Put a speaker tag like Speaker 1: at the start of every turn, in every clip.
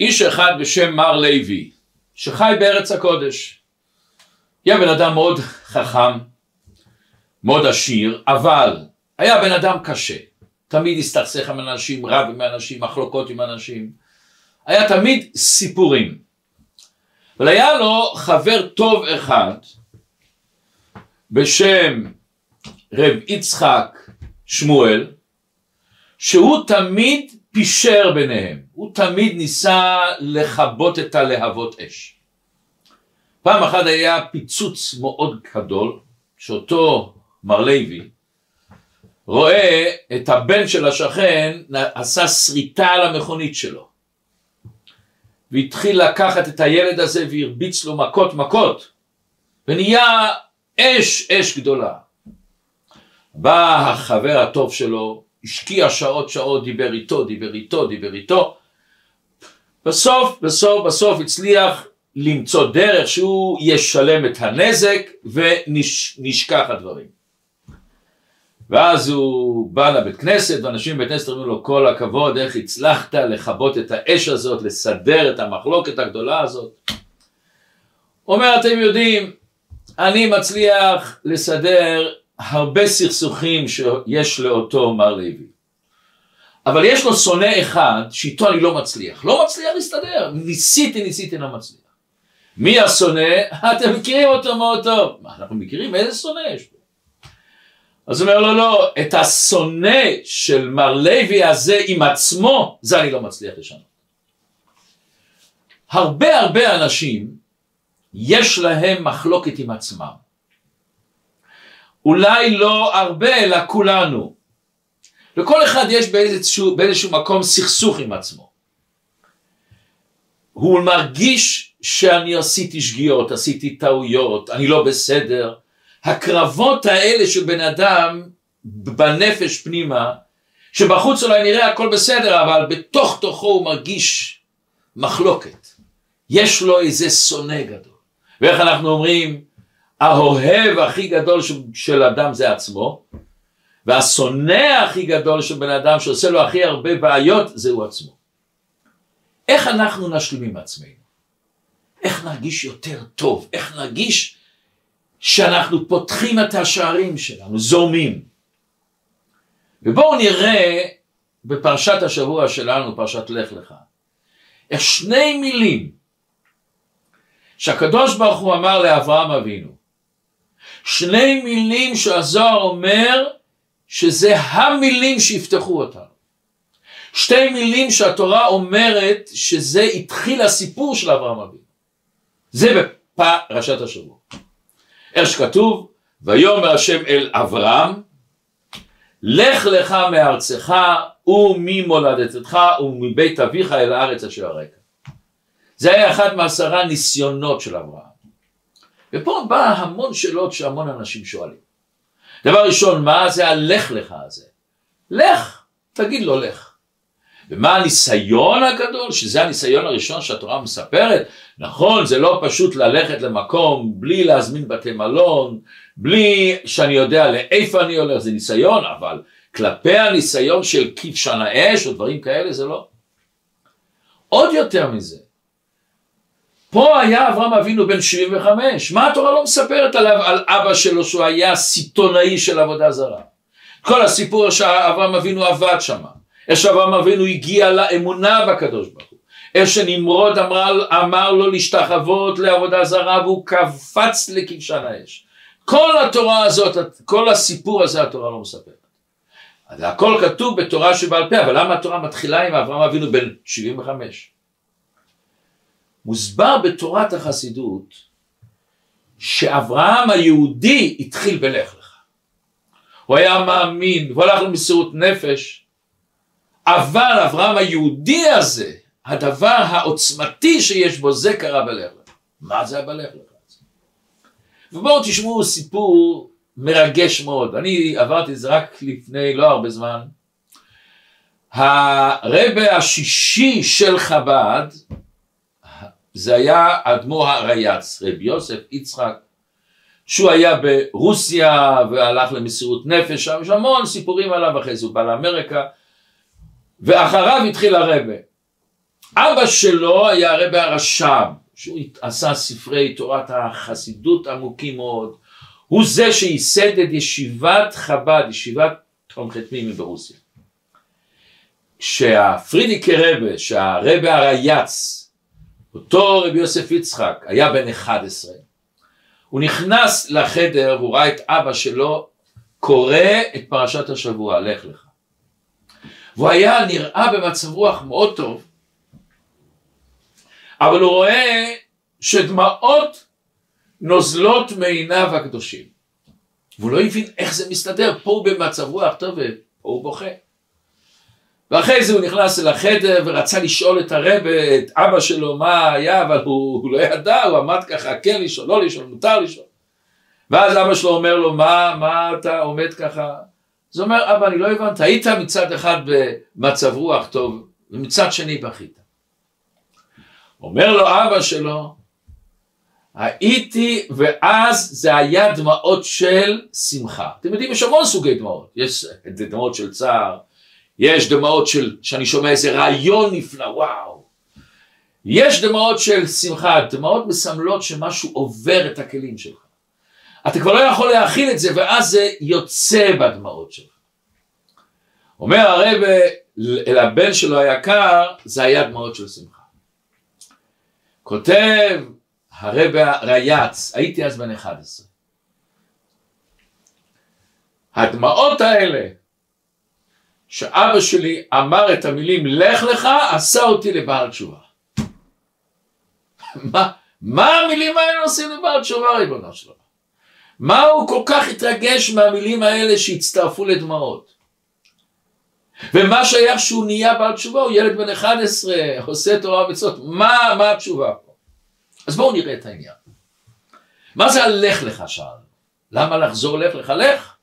Speaker 1: איש אחד בשם מר לוי, שחי בארץ הקודש. היה בן אדם מאוד חכם, מאוד עשיר, אבל היה בן אדם קשה. תמיד הסתכסך עם אנשים, רב עם אנשים, מחלוקות עם אנשים. היה תמיד סיפורים. אבל היה לו חבר טוב אחד בשם רב יצחק שמואל, שהוא תמיד פישר ביניהם, הוא תמיד ניסה לכבות את הלהבות אש. פעם אחת היה פיצוץ מאוד גדול, שאותו מר לוי רואה את הבן של השכן עשה שריטה על המכונית שלו. והתחיל לקחת את הילד הזה והרביץ לו מכות מכות. ונהיה אש אש גדולה. בא החבר הטוב שלו השקיע שעות שעות דיבר איתו דיבר איתו דיבר איתו בסוף בסוף בסוף הצליח למצוא דרך שהוא ישלם את הנזק ונשכח הדברים. ואז הוא בא לבית כנסת ואנשים בבית כנסת אומרים לו כל הכבוד איך הצלחת לכבות את האש הזאת לסדר את המחלוקת הגדולה הזאת? אומר אתם יודעים אני מצליח לסדר הרבה סכסוכים שיש לאותו מר לוי אבל יש לו שונא אחד שאיתו אני לא מצליח לא מצליח להסתדר ניסיתי ניסיתי לא מצליח מי השונא? אתם מכירים אותו מאוד טוב מה אנחנו מכירים? איזה שונא יש פה? אז הוא אומר לו לא, את השונא של מר לוי הזה עם עצמו, זה אני לא מצליח לשנות. הרבה הרבה אנשים, יש להם מחלוקת עם עצמם. אולי לא הרבה, אלא כולנו. לכל אחד יש באיזשהו, באיזשהו מקום סכסוך עם עצמו. הוא מרגיש שאני עשיתי שגיאות, עשיתי טעויות, אני לא בסדר, הקרבות האלה של בן אדם בנפש פנימה, שבחוץ אולי נראה הכל בסדר, אבל בתוך תוכו הוא מרגיש מחלוקת. יש לו איזה שונא גדול. ואיך אנחנו אומרים, האוהב הכי גדול של, אדם זה עצמו, והשונא הכי גדול של בן אדם שעושה לו הכי הרבה בעיות זהו עצמו. איך אנחנו נשלים עם עצמנו? איך נרגיש יותר טוב? איך נרגיש שאנחנו פותחים את השערים שלנו, זורמים. ובואו נראה בפרשת השבוע שלנו, פרשת לך לך, איך שני מילים שהקדוש ברוך הוא אמר לאברהם אבינו, שני מילים שהזוהר אומר שזה הממילים שיפתחו אותנו. שתי מילים שהתורה אומרת שזה התחיל הסיפור של אברהם אבינו. זה בפרשת השבוע. איך שכתוב, ויאמר השם אל אברהם, לך לך מארצך וממולדתך ומבית אביך אל הארץ אשר הרקע. זה היה אחד מעשרה ניסיונות של אברהם. ופה בא המון שאלות שהמון אנשים שואלים. דבר ראשון, מה זה הלך לך הזה? לך, תגיד לו לך. ומה הניסיון הגדול? שזה הניסיון הראשון שהתורה מספרת. נכון, זה לא פשוט ללכת למקום בלי להזמין בתי מלון, בלי שאני יודע לאיפה אני הולך, זה ניסיון, אבל כלפי הניסיון של כבשן האש או דברים כאלה זה לא. עוד יותר מזה, פה היה אברהם אבינו בן 75, מה התורה לא מספרת עליו, על אבא שלו שהוא היה סיטונאי של עבודה זרה? כל הסיפור שאברהם אבינו עבד שמה. איך שאברהם אבינו הגיע לאמונה בקדוש ברוך הוא, איך שנמרוד אמר, אמר לו להשתחוות לעבודה זרה והוא קפץ לכבשן האש. כל התורה הזאת, כל הסיפור הזה התורה לא מספרת. אז הכל כתוב בתורה שבעל פה, אבל למה התורה מתחילה עם אברהם אבינו בן 75? מוסבר בתורת החסידות שאברהם היהודי התחיל בלך לך. הוא היה מאמין, הוא הלך למסירות נפש, אבל אברהם היהודי הזה, הדבר העוצמתי שיש בו, זה קרה בלך לך. מה זה הבלך לך? ובואו תשמעו סיפור מרגש מאוד. אני עברתי את זה רק לפני לא הרבה זמן. הרבה השישי של חב"ד, זה היה אדמו הרייץ, רבי יוסף יצחק, שהוא היה ברוסיה והלך למסירות נפש, שם יש המון סיפורים עליו, אחרי זה הוא בא לאמריקה, ואחריו התחיל הרבה. אבא שלו היה הרבי הרש"ב, שהוא עשה ספרי תורת החסידות עמוקים מאוד, הוא זה שייסד את ישיבת חב"ד, ישיבת תומכי תמימי ברוסיה. שהפרידיקי רבה, שהרבה הרייץ, אותו רבי יוסף יצחק, היה בן 11, הוא נכנס לחדר והוא ראה את אבא שלו קורא את פרשת השבוע, לך לך. והוא היה נראה במצב רוח מאוד טוב, אבל הוא רואה שדמעות נוזלות מעיניו הקדושים. והוא לא הבין איך זה מסתדר, פה הוא במצב רוח טוב ופה הוא בוכה. ואחרי זה הוא נכנס אל החדר ורצה לשאול את הרבה, את אבא שלו מה היה, אבל הוא, הוא לא ידע, הוא עמד ככה, כן לשאול, לא לשאול, מותר לשאול. ואז אבא שלו אומר לו, מה, מה אתה עומד ככה? אז הוא אומר, אבא, אני לא הבנת, היית מצד אחד במצב רוח טוב, ומצד שני בכית. אומר לו אבא שלו, הייתי, ואז זה היה דמעות של שמחה. אתם יודעים, יש המון סוגי דמעות. יש דמעות של צער, יש דמעות של, שאני שומע איזה רעיון נפלא, וואו. יש דמעות של שמחה, דמעות מסמלות שמשהו עובר את הכלים שלך. אתה כבר לא יכול להכיל את זה, ואז זה יוצא בדמעות שלך. אומר הרב אל הבן שלו היקר, זה היה דמעות של שמחה. כותב הרב רייץ, הייתי אז בן 11. הדמעות האלה שאבא שלי אמר את המילים לך לך, עשה אותי לבעל תשובה. מה, מה המילים האלה עושים לבעל תשובה ריבונו שלו? מה הוא כל כך התרגש מהמילים האלה שהצטרפו לדמעות? ומה שייך שהוא נהיה בעל תשובה? הוא ילד בן 11, עושה תורה ומצוות, מה, מה התשובה פה? אז בואו נראה את העניין. מה זה הלך לך שאל? למה לחזור לך לך? לך.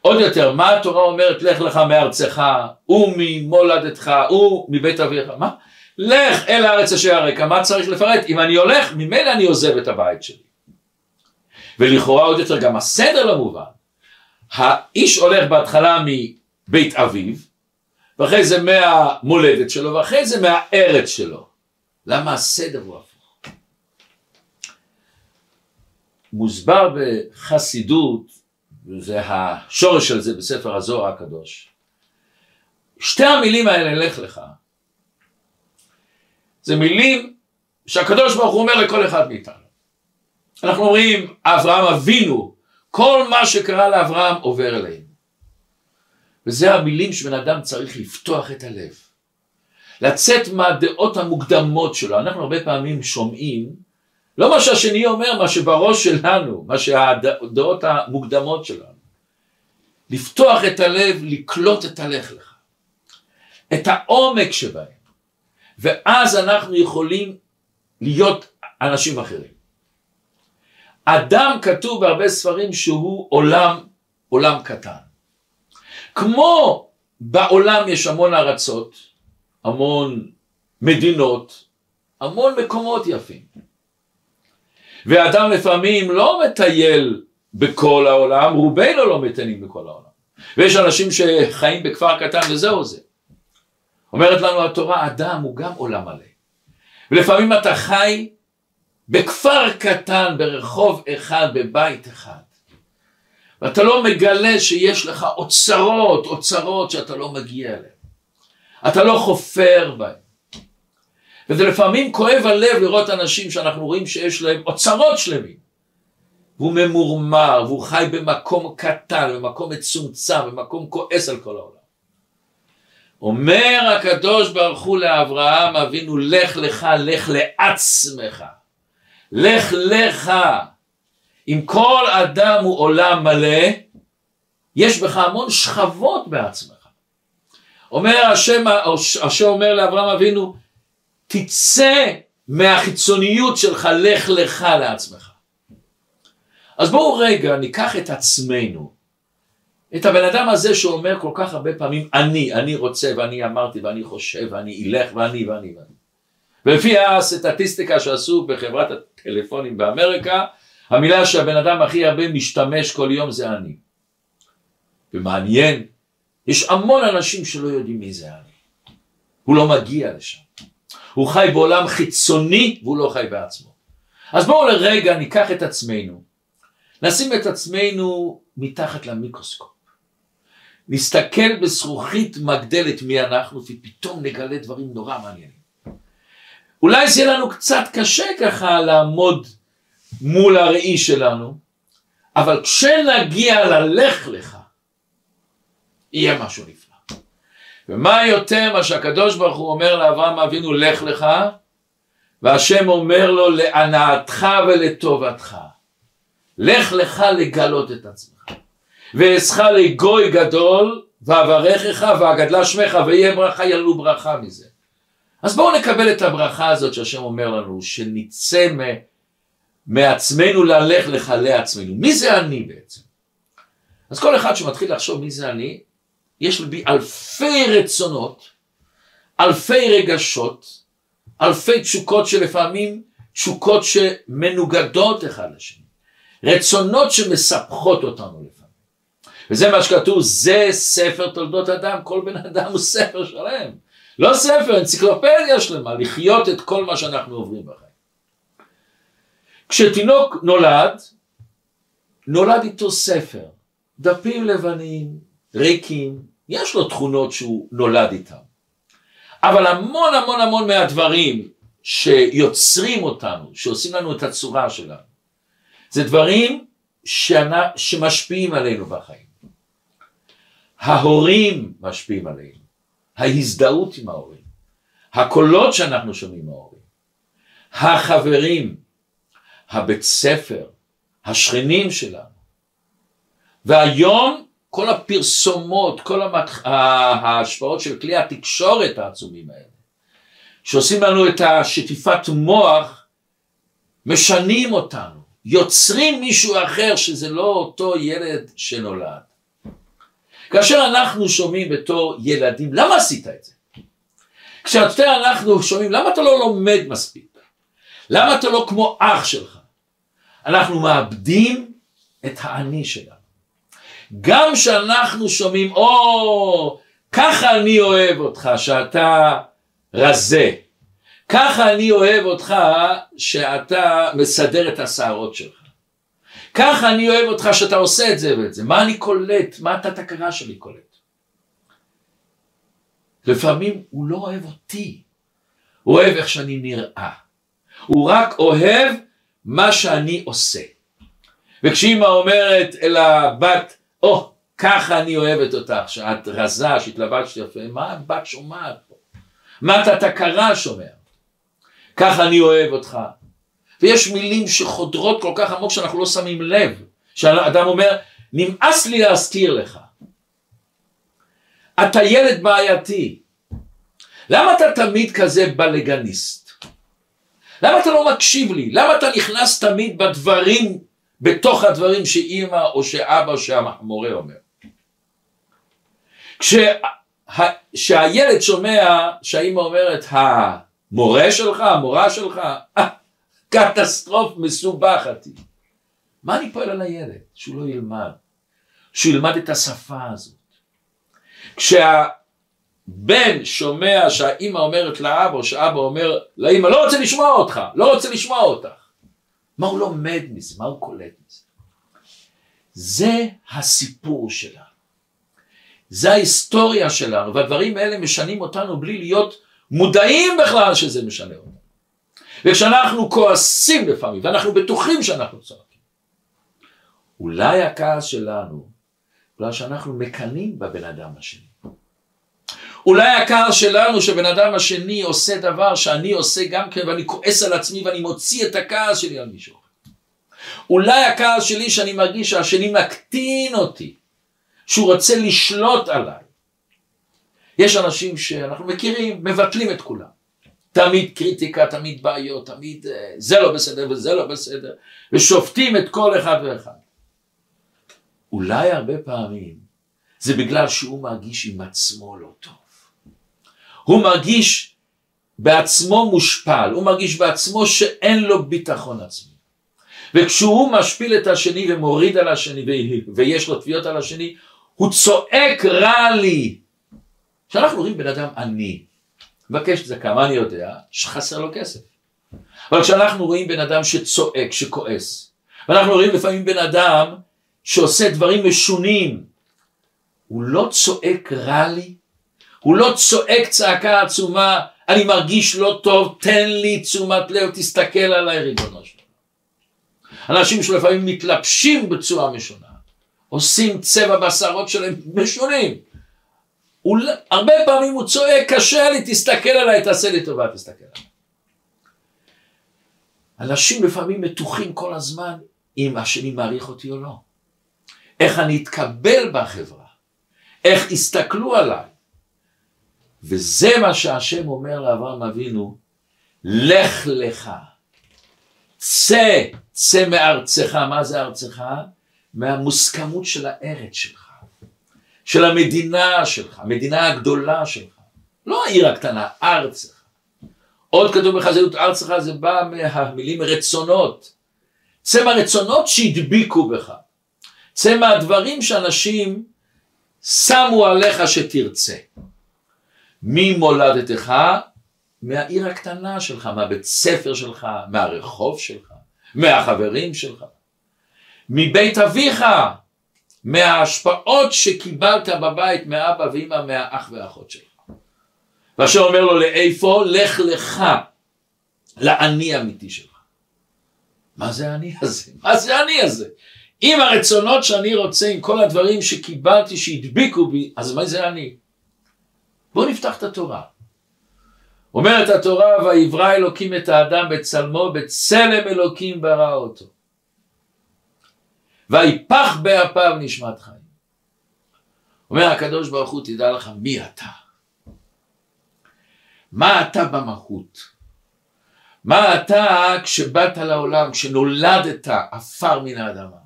Speaker 1: עוד יותר, מה התורה אומרת לך לך מארצך וממולדתך ומבית אביך? מה? לך אל הארץ אשר הרקע, מה צריך לפרט? אם אני הולך, ממילא אני עוזב את הבית שלי. ולכאורה עוד יותר גם הסדר לא מובן. האיש הולך בהתחלה מבית אביו, ואחרי זה מהמולדת שלו, ואחרי זה מהארץ שלו. למה הסדר הוא הפוך? מוסבר בחסידות וזה השורש של זה בספר הזוהר הקדוש. שתי המילים האלה, לך לך, זה מילים שהקדוש ברוך הוא אומר לכל אחד מאיתנו. אנחנו אומרים, אברהם אבינו, כל מה שקרה לאברהם עובר אלינו. וזה המילים שבן אדם צריך לפתוח את הלב. לצאת מהדעות המוקדמות שלו. אנחנו הרבה פעמים שומעים לא מה שהשני אומר, מה שבראש שלנו, מה שהדעות המוקדמות שלנו. לפתוח את הלב, לקלוט את הלך לך. את העומק שבהם. ואז אנחנו יכולים להיות אנשים אחרים. אדם כתוב בהרבה ספרים שהוא עולם, עולם קטן. כמו בעולם יש המון ארצות, המון מדינות, המון מקומות יפים. ואדם לפעמים לא מטייל בכל העולם, רובנו לא מטיילים בכל העולם. ויש אנשים שחיים בכפר קטן וזהו זה. אומרת לנו התורה, אדם הוא גם עולם מלא. ולפעמים אתה חי בכפר קטן, ברחוב אחד, בבית אחד. ואתה לא מגלה שיש לך אוצרות, אוצרות שאתה לא מגיע אליהם. אתה לא חופר בהם. וזה לפעמים כואב הלב לראות אנשים שאנחנו רואים שיש להם אוצרות שלמים. והוא ממורמר, והוא חי במקום קטן, במקום מצומצם, במקום כועס על כל העולם. אומר הקדוש ברוך הוא לאברהם אבינו, לך לך, לך לעצמך. לך לך. אם כל אדם הוא עולם מלא, יש בך המון שכבות בעצמך. אומר השם, השם אומר לאברהם אבינו, תצא מהחיצוניות שלך, לך לך לעצמך. אז בואו רגע ניקח את עצמנו, את הבן אדם הזה שאומר כל כך הרבה פעמים אני, אני רוצה ואני אמרתי ואני חושב ואני אלך ואני ואני ואני. ולפי הסטטיסטיקה שעשו בחברת הטלפונים באמריקה, המילה שהבן אדם הכי הרבה משתמש כל יום זה אני. ומעניין, יש המון אנשים שלא יודעים מי זה אני. הוא לא מגיע לשם. הוא חי בעולם חיצוני והוא לא חי בעצמו. אז בואו לרגע ניקח את עצמנו, נשים את עצמנו מתחת למיקרוסקופ. נסתכל בזכוכית מגדלת מי אנחנו ופתאום נגלה דברים נורא מעניינים. אולי זה יהיה לנו קצת קשה ככה לעמוד מול הראי שלנו, אבל כשנגיע ללך לך, יהיה משהו נפלא. ומה יותר מה שהקדוש ברוך הוא אומר לאברהם אבינו לך לך, והשם אומר לו להנאתך ולטובתך. לך לך לגלות את עצמך. ואעשך לגוי גדול, ואברכך ואגדלה שמך, ויהיה ברכה ילו ברכה מזה. אז בואו נקבל את הברכה הזאת שהשם אומר לנו, שנצא מעצמנו ללך לך לעצמנו. מי זה אני בעצם? אז כל אחד שמתחיל לחשוב מי זה אני, יש בי אלפי רצונות, אלפי רגשות, אלפי תשוקות שלפעמים תשוקות שמנוגדות אחד לשני, רצונות שמספחות אותנו לפעמים. וזה מה שכתוב, זה ספר תולדות אדם, כל בן אדם הוא ספר שלם. לא ספר, אנציקלופדיה שלמה, לחיות את כל מה שאנחנו עוברים בחיים. כשתינוק נולד, נולד איתו ספר, דפים לבנים, ריקים, יש לו תכונות שהוא נולד איתם. אבל המון המון המון מהדברים שיוצרים אותנו, שעושים לנו את הצורה שלנו, זה דברים שנה, שמשפיעים עלינו בחיים. ההורים משפיעים עלינו, ההזדהות עם ההורים, הקולות שאנחנו שומעים מההורים, החברים, הבית ספר, השכנים שלנו. והיום כל הפרסומות, כל המח... ההשפעות של כלי התקשורת העצומים האלה, שעושים לנו את השטיפת מוח, משנים אותנו, יוצרים מישהו אחר שזה לא אותו ילד שנולד. כאשר אנחנו שומעים בתור ילדים, למה עשית את זה? כשאתה אנחנו שומעים, למה אתה לא לומד מספיק? למה אתה לא כמו אח שלך? אנחנו מאבדים את האני שלנו. גם כשאנחנו שומעים, או, ככה אני אוהב אותך, שאתה רזה. ככה אני אוהב אותך, שאתה מסדר את השערות שלך. ככה אני אוהב אותך שאתה עושה את זה ואת זה. מה אני קולט? מה התת הכרה שלי קולט? לפעמים הוא לא אוהב אותי, הוא אוהב איך שאני נראה. הוא רק אוהב מה שאני עושה. וכשאימא אומרת אל הבת, או, oh, ככה אני אוהבת אותך, שאת רזה, שהתלבשת יפה, מה הבת שומעת פה? מה אתה תקרה שומע? ככה אני אוהב אותך. ויש מילים שחודרות כל כך עמוק שאנחנו לא שמים לב. שאדם אומר, נמאס לי להזכיר לך. אתה ילד בעייתי. למה אתה תמיד כזה בלגניסט? למה אתה לא מקשיב לי? למה אתה נכנס תמיד בדברים, בתוך הדברים שאימא או שאבא או שהמורה אומר? כשהילד שומע שהאימא אומרת המורה שלך, המורה שלך, אה, קטסטרוף מסובכת היא. מה אני פועל על הילד? שהוא לא ילמד, שהוא ילמד את השפה הזאת. כשה... בן שומע שהאימא אומרת לאבא, או שאבא אומר לאימא, לא רוצה לשמוע אותך, לא רוצה לשמוע אותך. מה הוא לומד מזה? מה הוא קולט מזה? זה הסיפור שלנו. זה ההיסטוריה שלנו, והדברים האלה משנים אותנו בלי להיות מודעים בכלל שזה משנה אותנו. וכשאנחנו כועסים לפעמים, ואנחנו בטוחים שאנחנו צועקים, אולי הכעס שלנו, בגלל שאנחנו מקנאים בבן אדם השני. אולי הכעס שלנו שבן אדם השני עושה דבר שאני עושה גם כן ואני כועס על עצמי ואני מוציא את הכעס שלי על מישהו אולי הכעס שלי שאני מרגיש שהשני מקטין אותי, שהוא רוצה לשלוט עליי. יש אנשים שאנחנו מכירים, מבטלים את כולם. תמיד קריטיקה, תמיד בעיות, תמיד אה, זה לא בסדר וזה לא בסדר, ושופטים את כל אחד ואחד. אולי הרבה פעמים זה בגלל שהוא מרגיש עם עצמו לא טוב. הוא מרגיש בעצמו מושפל, הוא מרגיש בעצמו שאין לו ביטחון עצמי. וכשהוא משפיל את השני ומוריד על השני ויש לו תביעות על השני, הוא צועק רע לי. כשאנחנו רואים בן אדם עני, מבקש צדקה, מה אני יודע? שחסר לו כסף. אבל כשאנחנו רואים בן אדם שצועק, שכועס, ואנחנו רואים לפעמים בן אדם שעושה דברים משונים, הוא לא צועק רע לי, הוא לא צועק צעקה עצומה, אני מרגיש לא טוב, תן לי תשומת לב, תסתכל עליי ריבונו שלנו. אנשים שלפעמים מתלבשים בצורה משונה, עושים צבע בשערות שלהם משונים. הרבה פעמים הוא צועק, קשה לי, תסתכל עליי, תעשה לי טובה, תסתכל עליי. אנשים לפעמים מתוחים כל הזמן אם השני מעריך אותי או לא. איך אני אתקבל בחברה, איך יסתכלו עליי. וזה מה שהשם אומר לאברהם אבינו, לך לך, צא, צא מארצך, מה זה ארצך? מהמוסכמות של הארץ שלך, של המדינה שלך, המדינה הגדולה שלך, לא העיר הקטנה, ארצך. עוד כתוב בחזיות ארצך זה בא מהמילים רצונות. צא מהרצונות שהדביקו בך. צא מהדברים שאנשים שמו עליך שתרצה. ממולדתך, מהעיר הקטנה שלך, מהבית ספר שלך, מהרחוב שלך, מהחברים שלך. מבית אביך, מההשפעות שקיבלת בבית מאבא ואמא, מהאח והאחות שלך. ואשר אומר לו לאיפה? לך לך לאני אמיתי שלך. מה זה האני הזה? מה זה האני הזה? עם הרצונות שאני רוצה, עם כל הדברים שקיבלתי, שהדביקו בי, אז מה זה אני? בואו נפתח את התורה. אומרת התורה, ויברא אלוקים את האדם בצלמו, בצלם אלוקים ברא אותו. ויפח באפיו נשמת חיים. אומר הקדוש ברוך הוא, תדע לך מי אתה. מה אתה במהות? מה אתה כשבאת לעולם, כשנולדת עפר מן האדמה?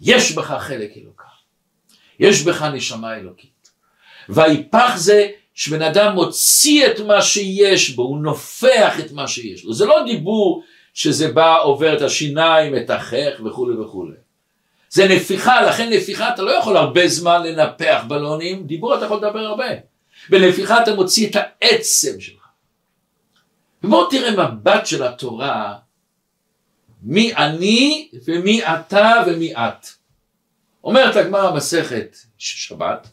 Speaker 1: יש בך חלק אלוקה, יש בך נשמה אלוקית. ויפח זה שבן אדם מוציא את מה שיש בו, הוא נופח את מה שיש לו. זה לא דיבור שזה בא, עובר את השיניים, את החך וכולי וכולי. זה נפיחה, לכן נפיחה אתה לא יכול הרבה זמן לנפח בלונים, דיבור אתה יכול לדבר הרבה. בנפיחה אתה מוציא את העצם שלך. ובואו תראה מבט של התורה, מי אני ומי אתה ומי את. אומרת הגמרא מסכת שבת,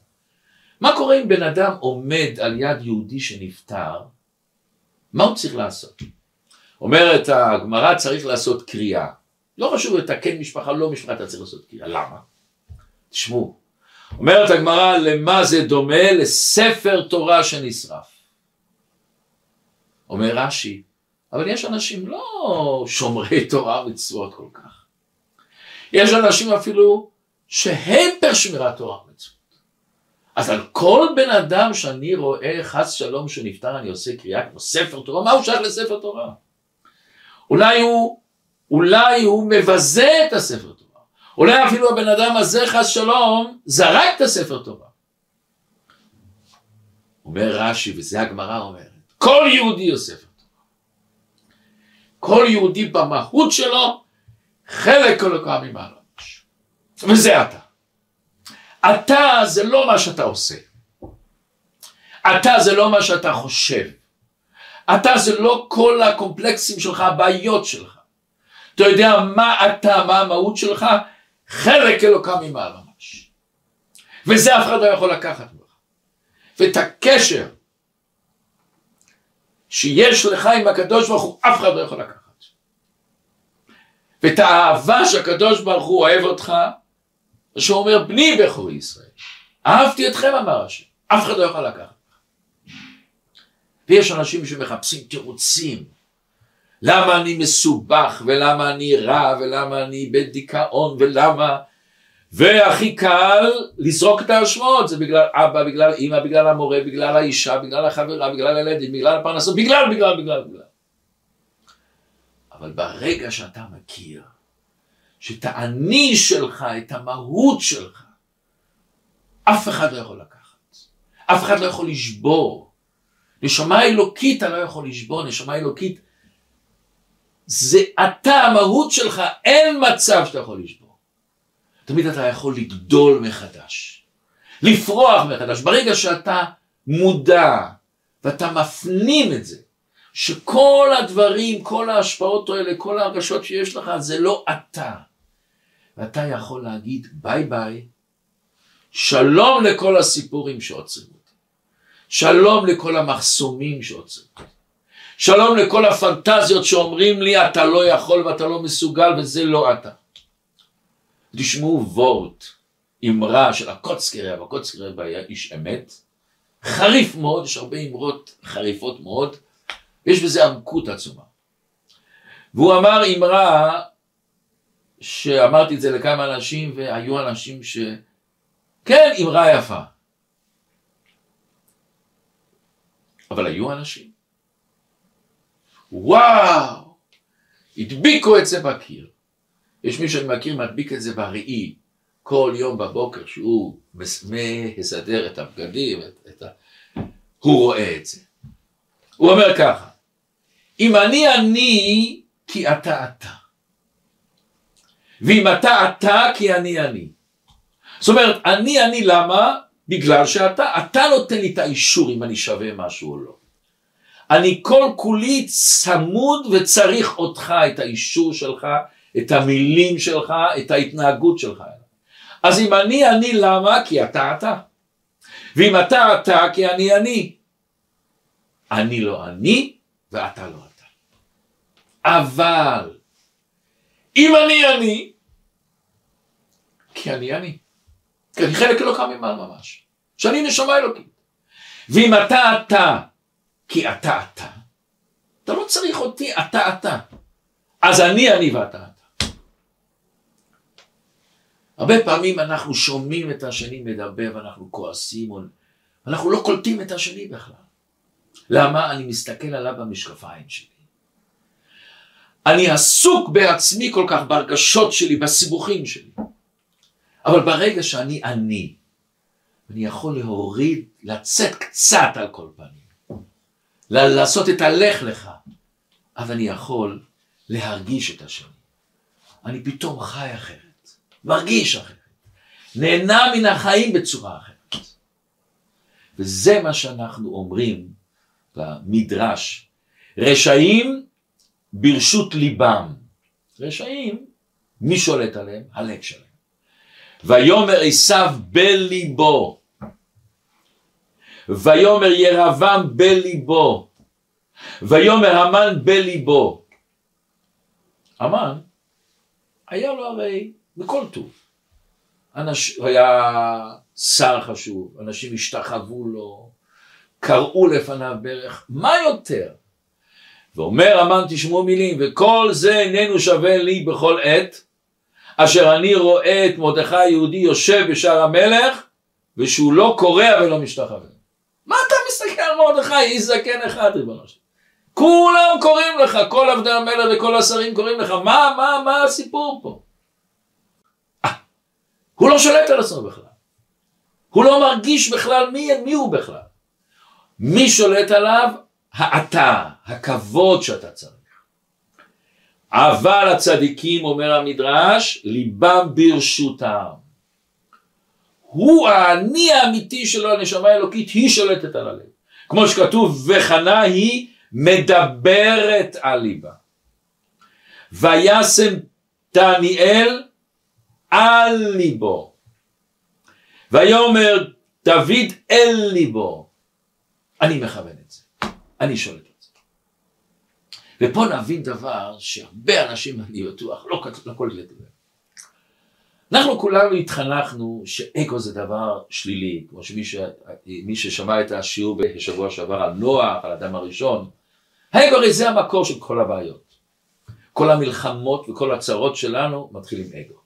Speaker 1: מה קורה אם בן אדם עומד על יד יהודי שנפטר, מה הוא צריך לעשות? אומרת הגמרא צריך לעשות קריאה. לא חשוב אתה כן משפחה, לא משפחה, אתה צריך לעשות קריאה. למה? תשמעו, אומרת הגמרא, למה זה דומה? לספר תורה שנשרף. אומר רש"י, אבל יש אנשים לא שומרי תורה ומצוות כל כך. יש אנשים אפילו שהם פר שמירת תורה. אז על כל בן אדם שאני רואה חס שלום שנפטר אני עושה קריאה כמו ספר תורה, מה הוא שייך לספר תורה? אולי הוא, אולי הוא מבזה את הספר תורה. אולי אפילו הבן אדם הזה חס שלום זרק את הספר תורה. אומר רש"י, וזה הגמרא אומרת, כל יהודי הוא ספר תורה. כל יהודי במהות שלו, חלק אלוקה ממעלה. וזה אתה. אתה זה לא מה שאתה עושה. אתה זה לא מה שאתה חושב. אתה זה לא כל הקומפלקסים שלך, הבעיות שלך. אתה יודע מה אתה, מה המהות שלך, חלק אלוקה ממעלה ממש. וזה אף אחד לא יכול לקחת ממך. ואת הקשר שיש לך עם הקדוש ברוך הוא, אף אחד לא יכול לקחת. ואת האהבה שהקדוש ברוך הוא אוהב אותך, שהוא אומר בני בכור ישראל. אהבתי אתכם אמר השם, אף אחד לא יכול לקחת. ויש אנשים שמחפשים תירוצים למה אני מסובך, ולמה אני רע, ולמה אני בדיכאון, ולמה... והכי קל לזרוק את האשמות, זה בגלל אבא, בגלל אמא, בגלל המורה, בגלל האישה, בגלל החברה, בגלל הילדים, בגלל הפרנסות, בגלל, בגלל, בגלל, בגלל. אבל ברגע שאתה מכיר שאת האני שלך, את המהות שלך, אף אחד לא יכול לקחת, אף אחד לא יכול לשבור. נשמה אלוקית אתה לא יכול לשבור, נשמה אלוקית זה אתה, המהות שלך, אין מצב שאתה יכול לשבור. תמיד אתה יכול לגדול מחדש, לפרוח מחדש. ברגע שאתה מודע ואתה מפנים את זה, שכל הדברים, כל ההשפעות האלה, כל ההרגשות שיש לך, זה לא אתה. ואתה יכול להגיד ביי ביי, שלום לכל הסיפורים שעוצרים אותי, שלום לכל המחסומים שעוצרים אותי, שלום לכל הפנטזיות שאומרים לי אתה לא יכול ואתה לא מסוגל וזה לא אתה. תשמעו וורט, אמרה של הקוצקרי, אבל הקוצקרי היה איש אמת, חריף מאוד, יש הרבה אמרות חריפות מאוד, ויש בזה עמקות עצומה. והוא אמר אמרה, שאמרתי את זה לכמה אנשים, והיו אנשים ש... כן, אמרה יפה. אבל היו אנשים. וואו! הדביקו את זה בקיר. יש מי שאני מכיר מדביק את זה בראי, כל יום בבוקר שהוא מסדר את הבגדים, את, את ה... הוא רואה את זה. הוא אומר ככה, אם אני אני, כי אתה אתה. ואם אתה אתה, כי אני אני. זאת אומרת, אני אני למה? בגלל שאתה, אתה נותן לי את האישור אם אני שווה משהו או לא. אני כל כולי צמוד וצריך אותך, את האישור שלך, את המילים שלך, את ההתנהגות שלך. אז אם אני אני למה? כי אתה אתה. ואם אתה אתה כי אני אני. אני לא אני ואתה לא אתה. אבל אם אני אני, כי אני אני. כי אני חלק אלוקם ממעל ממש. שאני נשמה אלוקית. ואם אתה אתה, כי אתה אתה, אתה לא צריך אותי אתה אתה. אז אני אני ואתה אתה. הרבה פעמים אנחנו שומעים את השני מדבר ואנחנו כועסים, אנחנו לא קולטים את השני בכלל. למה? אני מסתכל עליו במשקפיים שלי. אני עסוק בעצמי כל כך בהרגשות שלי, בסיבוכים שלי. אבל ברגע שאני אני, אני יכול להוריד, לצאת קצת על כל פנים, לעשות את הלך לך, אז אני יכול להרגיש את השני. אני פתאום חי אחרת, מרגיש אחרת, נהנה מן החיים בצורה אחרת. וזה מה שאנחנו אומרים במדרש, רשעים ברשות ליבם. רשעים, מי שולט עליהם? הלב שלהם. ויאמר עשיו בליבו, ויאמר ירבם בליבו, ויאמר המן בליבו. המן היה לו הרי בכל טוב. אנש, היה שר חשוב, אנשים השתחוו לו, קראו לפניו ברך, מה יותר? ואומר המן תשמעו מילים, וכל זה איננו שווה לי בכל עת, אשר אני רואה את מרדכי היהודי יושב בשער המלך, ושהוא לא קורע ולא משתחווה. מה אתה מסתכל על מרדכי, איש זקן אחד ריבונו שלום? כולם קוראים לך, כל עבדי המלך וכל השרים קוראים לך, מה, מה, מה הסיפור פה? 아, אה, הוא לא שולט על עצמו בכלל. הוא לא מרגיש בכלל מי, מי הוא בכלל. מי שולט עליו? האתה, הכבוד שאתה צריך. אבל הצדיקים, אומר המדרש, ליבם ברשותם. הוא האני האמיתי שלו, הנשמה האלוקית, היא שולטת על הלב. כמו שכתוב, וחנה היא מדברת על ליבה. וישם דניאל על ליבו. ויאמר דוד אל ליבו. אני מכוון את זה, אני שולט. ופה נבין דבר שהרבה אנשים, אני בטוח, לא, לא כל לדבר. אנחנו כולנו התחנכנו שאגו זה דבר שלילי, כמו שמי ש... ששמע את השיעור בשבוע שעבר על נוח, על האדם הראשון, האגו הרי זה המקור של כל הבעיות. כל המלחמות וכל הצרות שלנו מתחילים אגו.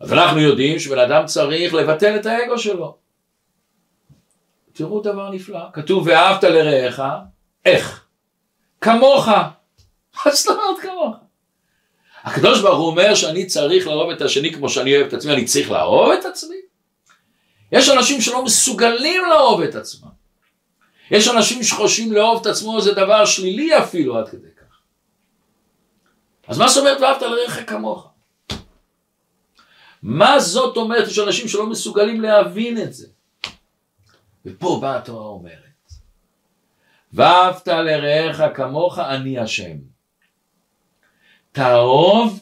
Speaker 1: אז אנחנו יודעים שבן אדם צריך לבטל את האגו שלו. תראו דבר נפלא, כתוב ואהבת לרעך, איך? כמוך. מה זאת אומרת כמוך? הקדוש ברוך הוא אומר שאני צריך לאהוב את השני כמו שאני אוהב את עצמי, אני צריך לאהוב את עצמי? יש אנשים שלא מסוגלים לאהוב את עצמם. יש אנשים שחושבים לאהוב את עצמו זה דבר שלילי אפילו עד כדי כך. אז מה זאת אומרת ואהבת לרעך כמוך? מה זאת אומרת? יש אנשים שלא מסוגלים להבין את זה. ופה באה התורה אומרת, ואהבת לרעך כמוך אני השם. תאהוב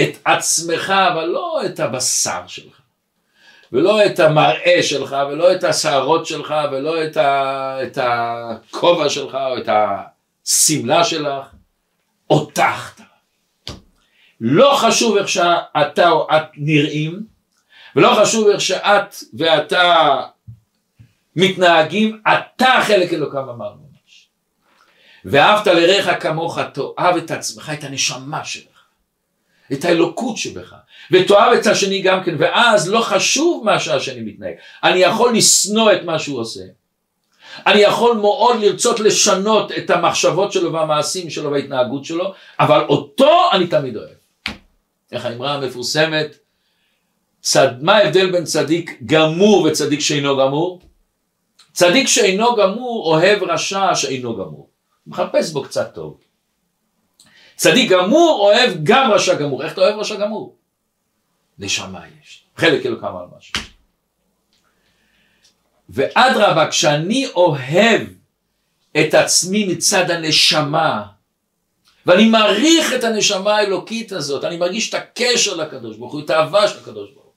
Speaker 1: את עצמך, אבל לא את הבשר שלך, ולא את המראה שלך, ולא את השערות שלך, ולא את, ה, את הכובע שלך, או את השמלה שלך, אותך. לא חשוב איך שאתה או את נראים, ולא חשוב איך שאת ואתה מתנהגים, אתה חלק אלוקם אמרנו. ואהבת לרעך כמוך, תאהב את עצמך, את הנשמה שלך, את האלוקות שבך, ותאהב את השני גם כן, ואז לא חשוב מה שהשני מתנהג, אני יכול לשנוא את מה שהוא עושה. אני יכול מאוד לרצות לשנות את המחשבות שלו והמעשים שלו וההתנהגות שלו, אבל אותו אני תמיד אוהב. איך האמרה המפורסמת, צד, מה ההבדל בין צדיק גמור וצדיק שאינו גמור? צדיק שאינו גמור אוהב רשע שאינו גמור. מחפש בו קצת טוב. צדיק גמור אוהב גם רשע גמור. איך אתה אוהב רשע גמור? נשמה יש. חלק אלו כמה על משהו. ואדרבה, כשאני אוהב את עצמי מצד הנשמה, ואני מעריך את הנשמה האלוקית הזאת, אני מרגיש את הקשר לקדוש ברוך הוא, את האהבה של הקדוש ברוך הוא.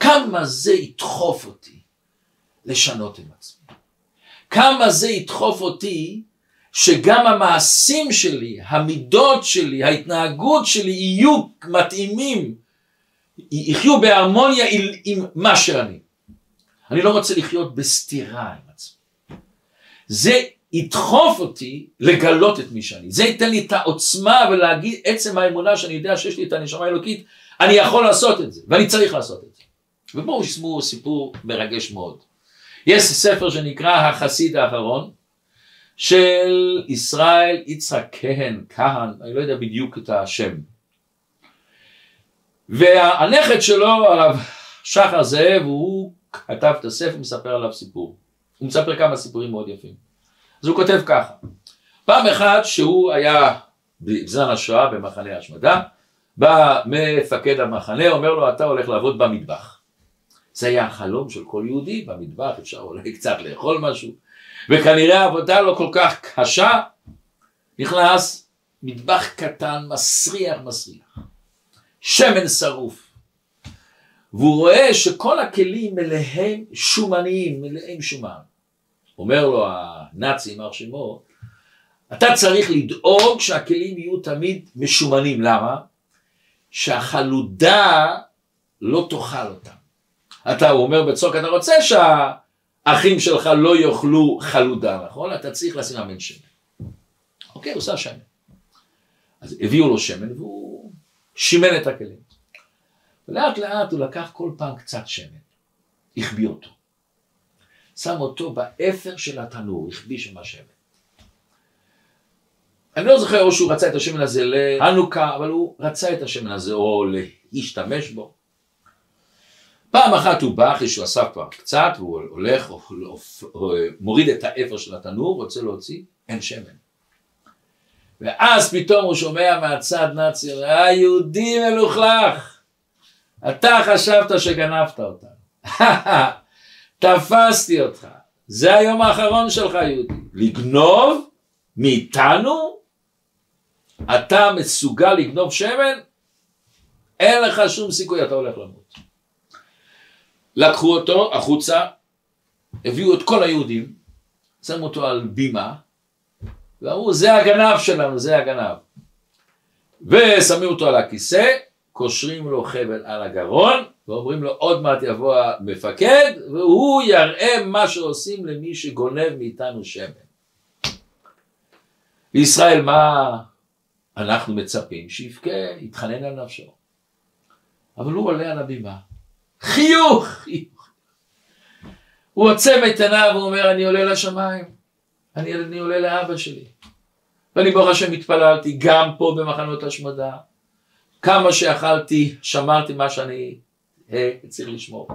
Speaker 1: כמה זה ידחוף אותי לשנות עם עצמי. כמה זה ידחוף אותי שגם המעשים שלי, המידות שלי, ההתנהגות שלי יהיו מתאימים, יחיו בהרמוניה עם מה שאני. אני לא רוצה לחיות בסתירה עם עצמי. זה ידחוף אותי לגלות את מי שאני. זה ייתן לי את העוצמה ולהגיד עצם האמונה שאני יודע שיש לי את הנשמה האלוקית, אני יכול לעשות את זה, ואני צריך לעשות את זה. ובואו תשמעו סיפור מרגש מאוד. יש ספר שנקרא החסיד האחרון של ישראל יצחק כהן, כהן, אני לא יודע בדיוק את השם. והנכד שלו, הרב שחר זאב, הוא כתב את הספר, מספר עליו סיפור. הוא מספר כמה סיפורים מאוד יפים. אז הוא כותב ככה, פעם אחת שהוא היה בזמן השואה במחנה השמדה, בא מפקד המחנה, אומר לו אתה הולך לעבוד במטבח. זה היה החלום של כל יהודי, במטבח אפשר אולי קצת לאכול משהו, וכנראה העבודה לא כל כך קשה, נכנס מטבח קטן, מסריח מסריח, שמן שרוף, והוא רואה שכל הכלים מלאים שומניים, מלאים שומן. אומר לו הנאצי, יימח שמו, אתה צריך לדאוג שהכלים יהיו תמיד משומנים, למה? שהחלודה לא תאכל אותם. אתה, אומר בצוק, אתה רוצה שהאחים שלך לא יאכלו חלודה, נכון? אתה צריך לשים אמן שמן. אוקיי, הוא עושה שמן. אז הביאו לו שמן והוא שימן את הכלים. ולאט לאט הוא לקח כל פעם קצת שמן, החביא אותו. שם אותו באפר של התנור, החביא שם השמן. אני לא זוכר או שהוא רצה את השמן הזה לחנוכה, אבל הוא רצה את השמן הזה או להשתמש בו. פעם אחת הוא בא אחרי שהוא אסף כבר קצת, והוא הולך, מוריד את האפר של התנור, רוצה להוציא, אין שמן. ואז פתאום הוא שומע מהצד נאצי, היהודי מלוכלך, אתה חשבת שגנבת אותנו. תפסתי אותך. זה היום האחרון שלך יהודי. לגנוב מאיתנו? אתה מסוגל לגנוב שמן? אין לך שום סיכוי, אתה הולך למות. לקחו אותו החוצה, הביאו את כל היהודים, שמו אותו על בימה, ואמרו זה הגנב שלנו, זה הגנב. ושמים אותו על הכיסא, קושרים לו חבל על הגרון, ואומרים לו עוד מעט יבוא המפקד, והוא יראה מה שעושים למי שגונב מאיתנו שמן. לישראל מה אנחנו מצפים? שיבכה, יתחנן על נפשו. אבל הוא עולה על הבימה. חיוך. הוא עוצם את עיניו ואומר אני עולה לשמיים, אני, אני עולה לאבא שלי. ואני ברוך השם התפללתי גם פה במחנות השמדה. כמה שיכלתי, שמרתי מה שאני אה, צריך לשמור.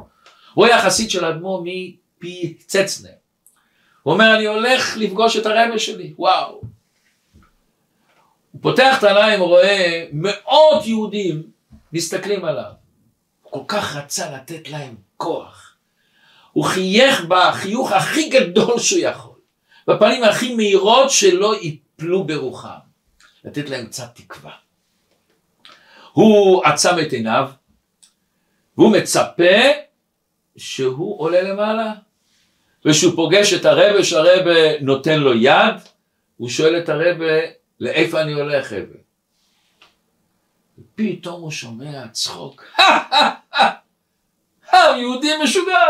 Speaker 1: הוא היה חסיד של אדמו מפי צצנר. הוא אומר, אני הולך לפגוש את הרבי שלי, וואו. הוא פותח את העיניים, הוא רואה מאות יהודים מסתכלים עליו. כל כך רצה לתת להם כוח. הוא חייך בחיוך הכי גדול שהוא יכול, בפנים הכי מהירות שלא ייפלו ברוחם, לתת להם קצת תקווה. הוא עצם את עיניו, והוא מצפה שהוא עולה למעלה. וכשהוא פוגש את הרבה שהרבה נותן לו יד, הוא שואל את הרבה, לאיפה אני הולך הרבה? ופתאום הוא שומע צחוק, יהודי משוגע.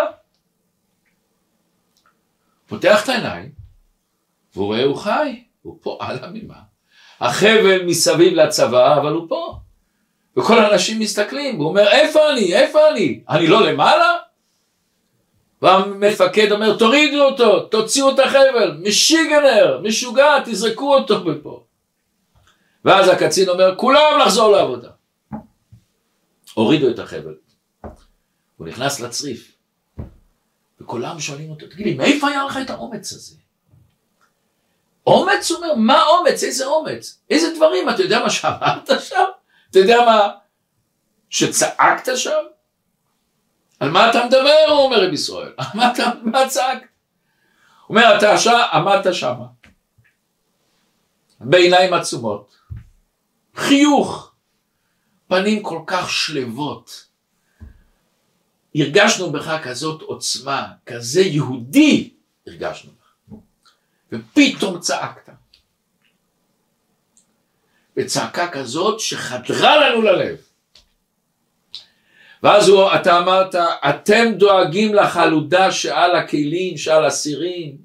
Speaker 1: פותח את העיניים, והוא רואה הוא חי, הוא פה על הבימה. החבל מסביב לצבא, אבל הוא פה. וכל האנשים מסתכלים, והוא אומר, איפה אני? איפה אני? אני לא למעלה? והמפקד אומר, תורידו אותו, תוציאו את החבל, משיגנר, משוגע, תזרקו אותו מפה. ואז הקצין אומר, כולם לחזור לעבודה. הורידו את החבל. הוא נכנס לצריף, וכולם שואלים אותו, תגיד לי, מאיפה היה לך את האומץ הזה? אומץ? הוא אומר, מה אומץ? איזה אומץ? איזה דברים? אתה יודע מה שאמרת שם? אתה יודע מה שצעקת שם? על מה אתה מדבר? הוא אומר רב ישראל. על מה אתה, מה צעקת? הוא אומר, אתה שם, עמדת שם, בעיניים עצומות, חיוך, פנים כל כך שלוות. הרגשנו בך כזאת עוצמה, כזה יהודי הרגשנו בך. ופתאום צעקת. בצעקה כזאת שחדרה לנו ללב. ואז הוא, אתה אמרת, אתם דואגים לחלודה שעל הכלים, שעל הסירים.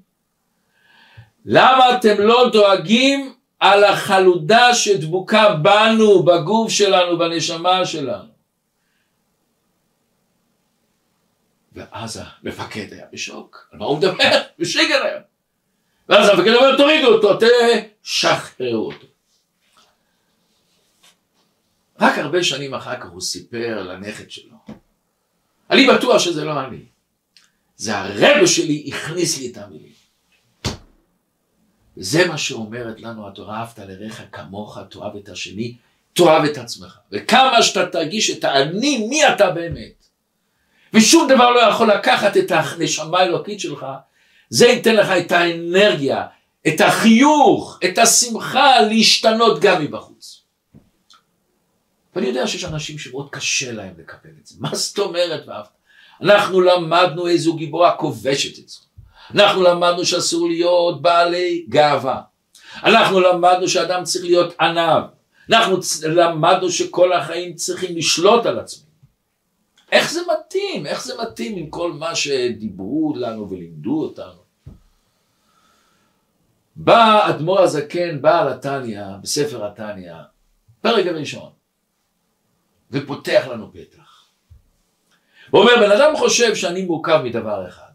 Speaker 1: למה אתם לא דואגים על החלודה שדבוקה בנו, בגוף שלנו, בנשמה שלנו? ואז המפקד היה בשוק, על מה הוא מדבר? בשיגר היה. ואז המפקד אומר, תורידו אותו, תשחררו אותו. רק הרבה שנים אחר כך הוא סיפר לנכד שלו. אני בטוח שזה לא אני. זה הרבה שלי הכניס לי את המילים. וזה מה שאומרת לנו התורה, אהבת לרעך כמוך, תאהב את השני, תאהב את עצמך. וכמה שאתה תרגיש את האני, מי אתה באמת. ושום דבר לא יכול לקחת את הנשמה האלוקית שלך, זה ייתן לך את האנרגיה, את החיוך, את השמחה להשתנות גם מבחוץ. ואני יודע שיש אנשים שמאוד קשה להם לקבל את זה. מה זאת אומרת ואהבת? אנחנו למדנו איזו גיבורה כובשת את זה. אנחנו למדנו שאסור להיות בעלי גאווה. אנחנו למדנו שאדם צריך להיות ענב. אנחנו למדנו שכל החיים צריכים לשלוט על עצמם. איך זה מתאים? איך זה מתאים עם כל מה שדיברו לנו ולימדו אותנו? בא אדמו"ר הזקן, בעל התניא, בספר התניא, פרק הראשון. ופותח לנו פתח. הוא אומר, בן אדם חושב שאני מורכב מדבר אחד.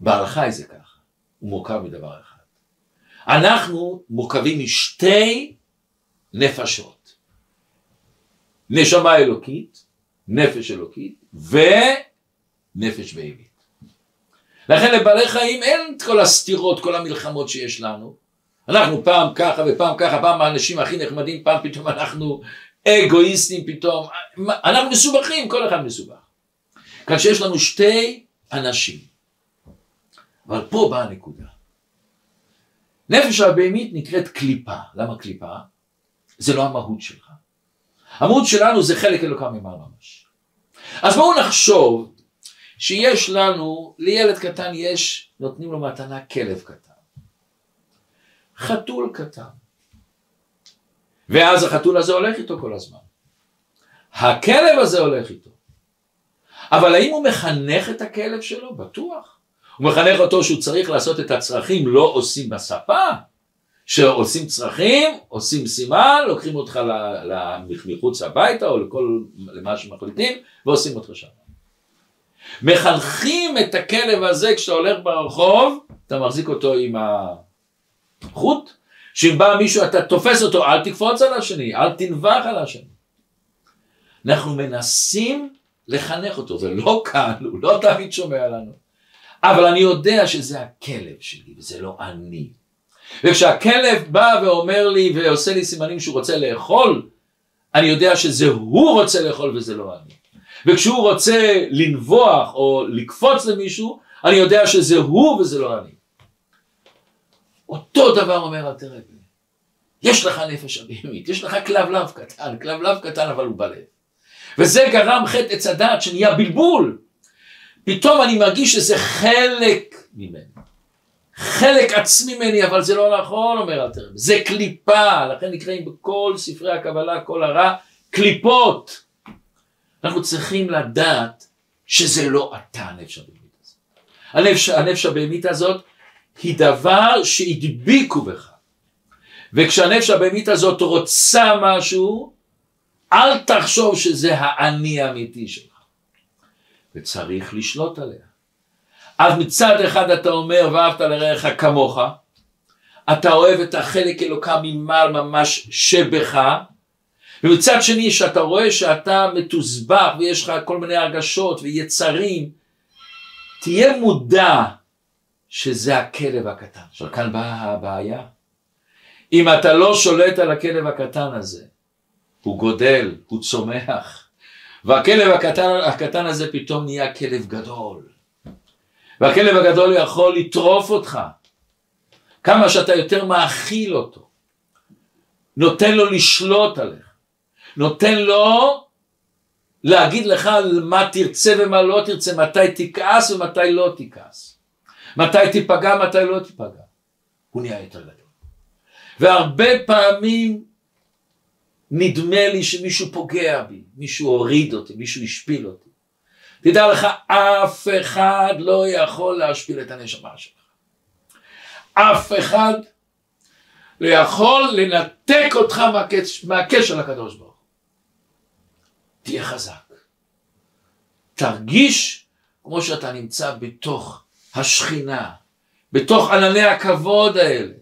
Speaker 1: בהלכה זה ככה, הוא מורכב מדבר אחד. אנחנו מורכבים משתי נפשות. נשמה אלוקית, נפש אלוקית, ונפש בהמית. לכן לבעלי חיים אין את כל הסתירות, כל המלחמות שיש לנו. אנחנו פעם ככה ופעם ככה, פעם האנשים הכי נחמדים, פעם פתאום אנחנו אגואיסטים פתאום, אנחנו מסובכים, כל אחד מסובך. כאן שיש לנו שתי אנשים, אבל פה באה הנקודה. נפש הבהמית נקראת קליפה, למה קליפה? זה לא המהות שלך. המהות שלנו זה חלק אלוקה ממעל ממש. אז בואו נחשוב שיש לנו, לילד קטן יש, נותנים לו מתנה כלב קטן. חתול קטן. ואז החתול הזה הולך איתו כל הזמן. הכלב הזה הולך איתו. אבל האם הוא מחנך את הכלב שלו? בטוח. הוא מחנך אותו שהוא צריך לעשות את הצרכים, לא עושים בספה, שעושים צרכים, עושים סימן, לוקחים אותך מחוץ הביתה או לכל, למה שמחליטים, ועושים אותך שם. מחנכים את הכלב הזה כשאתה הולך ברחוב, אתה מחזיק אותו עם החוט, שאם בא מישהו אתה תופס אותו, אל תקפוץ על השני, אל תנבח על השני. אנחנו מנסים לחנך אותו, זה לא קל, הוא לא תמיד שומע לנו. אבל אני יודע שזה הכלב שלי וזה לא אני. וכשהכלב בא ואומר לי ועושה לי סימנים שהוא רוצה לאכול, אני יודע שזה הוא רוצה לאכול וזה לא אני. וכשהוא רוצה לנבוח או לקפוץ למישהו, אני יודע שזה הוא וזה לא אני. אותו דבר אומר אל תראה. יש לך נפש אבימית, יש לך כלבלב קטן, כלבלב קטן אבל הוא בלב. וזה גרם חטא עץ הדעת שנהיה בלבול. פתאום אני מרגיש שזה חלק ממני. חלק עצמי ממני, אבל זה לא נכון, אומר אלתר זה קליפה, לכן נקראים בכל ספרי הקבלה, כל הרע, קליפות. אנחנו צריכים לדעת שזה לא אתה הנפש הבהמית הזאת. הנפש, הנפש הבהמית הזאת היא דבר שהדביקו בך. וכשהנפש הבהמית הזאת רוצה משהו, אל תחשוב שזה האני האמיתי שלך. וצריך לשלוט עליה. אז מצד אחד אתה אומר ואהבת לרעך כמוך, אתה אוהב את החלק אלוקה ממעל ממש שבך, ומצד שני שאתה רואה שאתה מתוסבך ויש לך כל מיני הרגשות ויצרים, תהיה מודע שזה הכלב הקטן. עכשיו כאן באה הבעיה. אם אתה לא שולט על הכלב הקטן הזה, הוא גודל, הוא צומח, והכלב הקטן, הקטן הזה פתאום נהיה כלב גדול. והכלב הגדול יכול לטרוף אותך. כמה שאתה יותר מאכיל אותו, נותן לו לשלוט עליך, נותן לו להגיד לך מה תרצה ומה לא תרצה, מתי תכעס ומתי לא תכעס, מתי תיפגע, מתי לא תיפגע. הוא נהיה יותר גדול. והרבה פעמים נדמה לי שמישהו פוגע בי, מישהו הוריד אותי, מישהו השפיל אותי. תדע לך, אף אחד לא יכול להשפיל את הנשמה שלך. אף אחד לא יכול לנתק אותך מהקשר לקדוש ברוך. תהיה חזק. תרגיש כמו שאתה נמצא בתוך השכינה, בתוך ענני הכבוד האלה,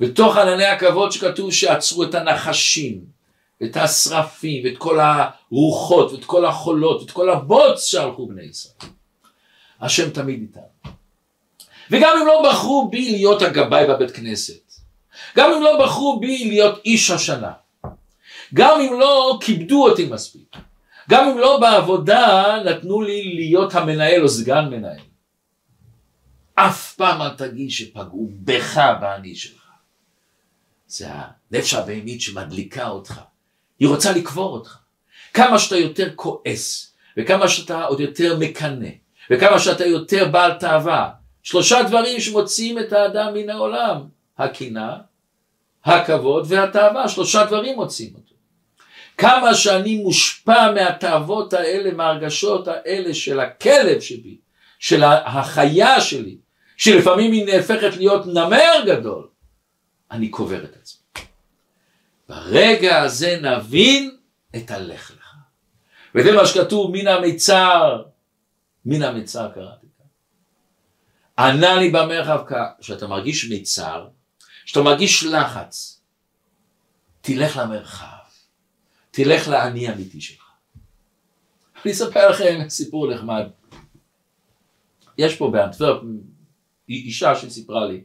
Speaker 1: בתוך ענני הכבוד שכתוב שעצרו את הנחשים, את השרפים, ואת כל הרוחות, ואת כל החולות, ואת כל הבוץ שהלכו בני ישראל. השם תמיד איתנו. וגם אם לא בחרו בי להיות הגבאי בבית כנסת, גם אם לא בחרו בי להיות איש השנה, גם אם לא כיבדו אותי מספיק, גם אם לא בעבודה נתנו לי להיות המנהל או סגן מנהל, אף פעם אל תגיד שפגעו בך באני שלך. זה הנפש הבהמית שמדליקה אותך. היא רוצה לקבור אותך. כמה שאתה יותר כועס, וכמה שאתה עוד יותר מקנא, וכמה שאתה יותר בעל תאווה, שלושה דברים שמוציאים את האדם מן העולם, הקנאה, הכבוד והתאווה, שלושה דברים מוציאים אותו. כמה שאני מושפע מהתאוות האלה, מהרגשות האלה של הכלב שבי, של החיה שלי, שלפעמים היא נהפכת להיות נמר גדול, אני קובר את עצמי. ברגע הזה נבין את הלך לך. וזה מה שכתוב מן המיצר, מן המיצר קראתי כאן. ענני במרחב קה, כשאתה מרגיש מיצר, כשאתה מרגיש לחץ, תלך למרחב, תלך לאני האמיתי שלך. אני אספר לכם סיפור נחמד. יש פה באנטוורפ אישה שסיפרה לי,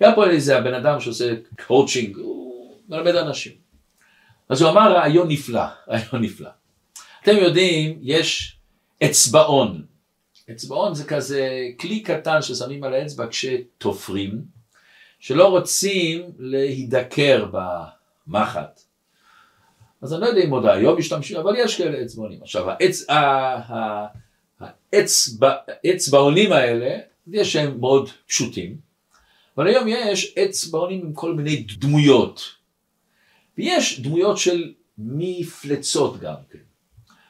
Speaker 1: היה פה איזה הבן אדם שעושה קואוצ'ינג, הוא מלמד אנשים. אז הוא אמר רעיון נפלא, רעיון נפלא. אתם יודעים, יש אצבעון. אצבעון זה כזה כלי קטן ששמים על האצבע כשתופרים, שלא רוצים להידקר במחט. אז אני לא יודע אם עוד היום משתמשים, אבל יש כאלה אצבעונים. עכשיו, האצ... האצבעונים האלה, יש שהם מאוד פשוטים. אבל היום יש אצבעונים עם כל מיני דמויות. ויש דמויות של מפלצות גם כן.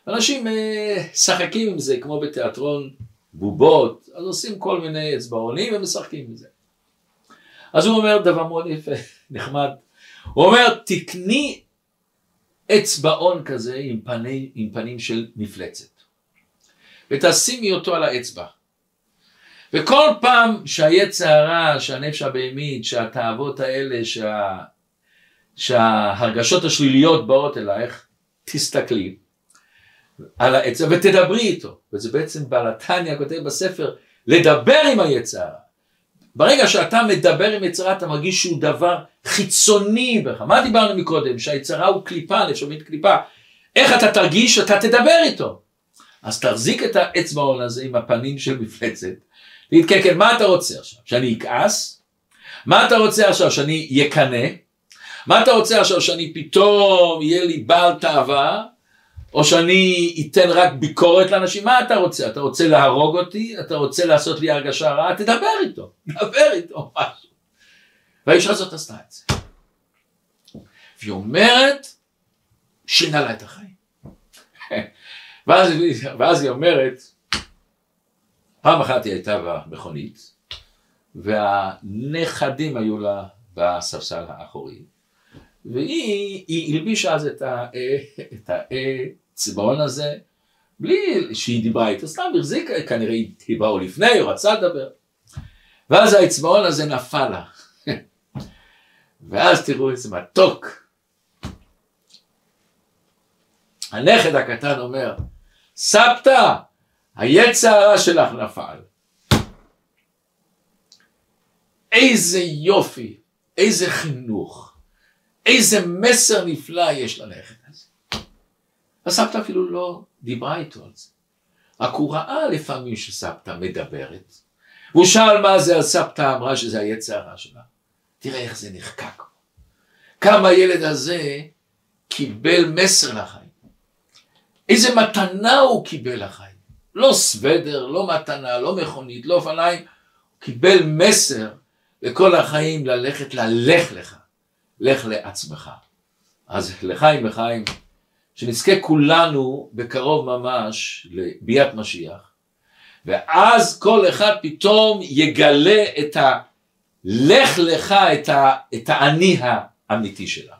Speaker 1: אנשים אה, משחקים עם זה כמו בתיאטרון בובות, אז עושים כל מיני אצבעונים ומשחקים עם זה. אז הוא אומר דבר מאוד יפה, נחמד. הוא אומר, תקני אצבעון כזה עם, פני, עם פנים של מפלצת, ותשימי אותו על האצבע. וכל פעם שהיצע הרע, שהנפש הבהמית, שהתאוות האלה, שה... שההרגשות השליליות באות אלייך, תסתכלי על העצה ותדברי איתו. וזה בעצם בעלתניה כותב בספר, לדבר עם היצע הרע. ברגע שאתה מדבר עם יצרה אתה מרגיש שהוא דבר חיצוני בך. מה דיברנו מקודם? שהיצרה הוא קליפה, הבהמית קליפה. איך אתה תרגיש? אתה תדבר איתו. אז תחזיק את האצבעון הזה עם הפנים של מפלצת, תגיד כן כן מה אתה רוצה עכשיו? שאני אכעס? מה אתה רוצה עכשיו שאני אקנא? מה אתה רוצה עכשיו שאני פתאום יהיה לי בעל תאווה? או שאני אתן רק ביקורת לאנשים? מה אתה רוצה? אתה רוצה להרוג אותי? אתה רוצה לעשות לי הרגשה רעה? תדבר איתו, דבר איתו משהו. והאישה הזאת עשתה את זה. והיא אומרת, שינה לה את החיים. ואז, ואז היא אומרת, פעם אחת היא הייתה במכונית, והנכדים היו לה בספסל האחורי, והיא הלבישה אז את האצבעון הזה, בלי שהיא דיברה איתו, סתם החזיקה, כנראה היא באו לפני, או רצה לדבר. ואז האצבעון הזה נפל לה. ואז תראו איזה מתוק. הנכד הקטן אומר, סבתא, היצע הרע שלך נפל. איזה יופי, איזה חינוך, איזה מסר נפלא יש לנכד הזה. הסבתא אפילו לא דיברה איתו על זה. רק הוא ראה לפעמים שסבתא מדברת, והוא שאל מה זה, אז סבתא אמרה שזה היצע הרע שלה. תראה איך זה נחקק. כמה הילד הזה קיבל מסר לחיים. איזה מתנה הוא קיבל לחיים. לא סוודר, לא מתנה, לא מכונית, לא אופניים. הוא קיבל מסר לכל החיים ללכת ללך לך. לך לעצמך. אז לחיים לחיים, שנזכה כולנו בקרוב ממש לביאת משיח, ואז כל אחד פתאום יגלה את ה... לך לך את, האני האמיתי שלה.